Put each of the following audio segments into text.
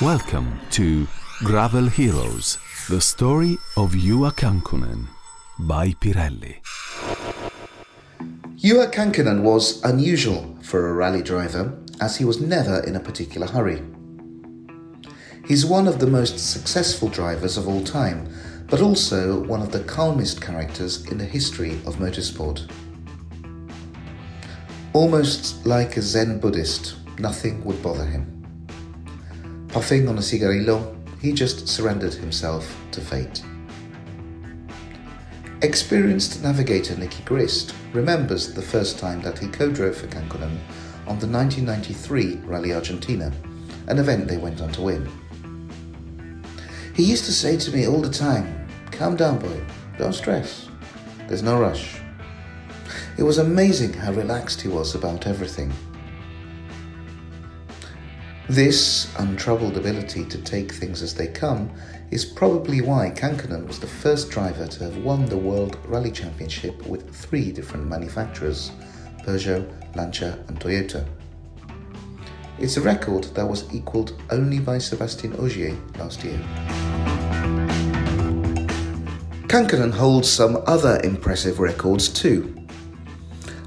Welcome to Gravel Heroes, the story of Juha Kankkunen by Pirelli. Juha Kankkunen was unusual for a rally driver as he was never in a particular hurry. He's one of the most successful drivers of all time, but also one of the calmest characters in the history of motorsport. Almost like a Zen Buddhist, nothing would bother him. Puffing on a cigarillo, he just surrendered himself to fate. Experienced navigator Nicky Grist remembers the first time that he co-drove for Kankkunen on the 1993 Rally Argentina, an event they went on to win. He used to say to me all the time, calm down boy, don't stress, there's no rush. It was amazing how relaxed he was about everything. This untroubled ability to take things as they come is probably why Kankkunen was the first driver to have won the World Rally Championship with three different manufacturers Peugeot, Lancia, and Toyota. It's a record that was equalled only by Sébastien Ogier last year. Kankkunen holds some other impressive records too.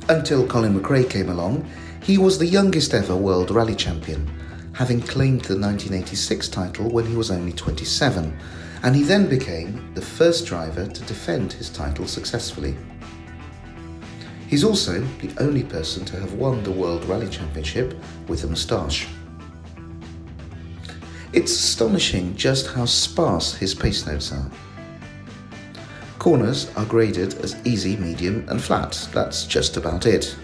Until Colin McRae came along, he was the youngest ever World Rally Champion having claimed the 1986 title when he was only 27, and he then became the first driver to defend his title successfully. He's also the only person to have won the World Rally Championship with a moustache. It's astonishing just how sparse his pace notes are. Corners are graded as easy, medium, and flat. That's just about it.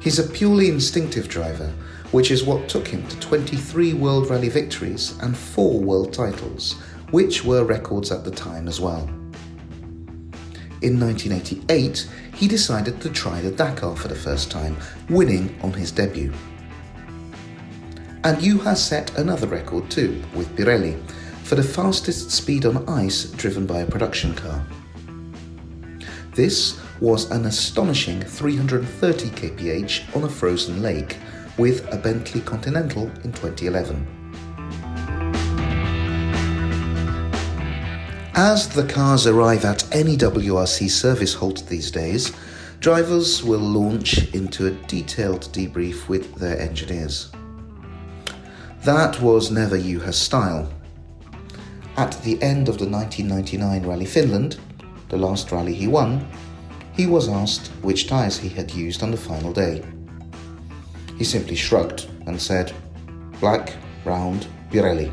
He's a purely instinctive driver which is what took him to 23 World Rally victories and 4 world titles, which were records at the time as well. In 1988, he decided to try the Dakar for the first time, winning on his debut. And Juha set another record too, with Pirelli, for the fastest speed on ice driven by a production car. This was an astonishing 330 kph on a frozen lake, with a Bentley Continental in 2011. As the cars arrive at any WRC service halt these days, drivers will launch into a detailed debrief with their engineers. That was never Juha's style. At the end of the 1999 Rally Finland, the last rally he won, he was asked which tyres he had used on the final day. He simply shrugged and said, Black, round, Pirelli.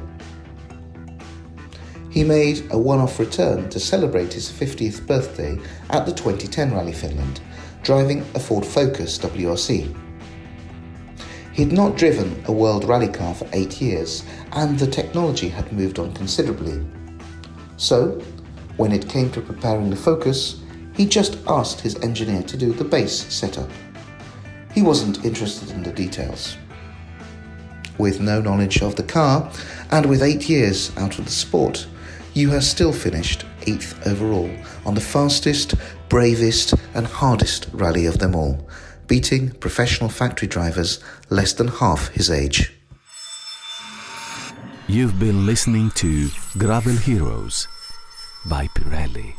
He made a one off return to celebrate his 50th birthday at the 2010 Rally Finland, driving a Ford Focus WRC. He'd not driven a World Rally car for eight years, and the technology had moved on considerably. So, when it came to preparing the Focus, he just asked his engineer to do the base setup. He wasn't interested in the details. With no knowledge of the car, and with eight years out of the sport, Juha still finished eighth overall on the fastest, bravest, and hardest rally of them all, beating professional factory drivers less than half his age. You've been listening to Gravel Heroes by Pirelli.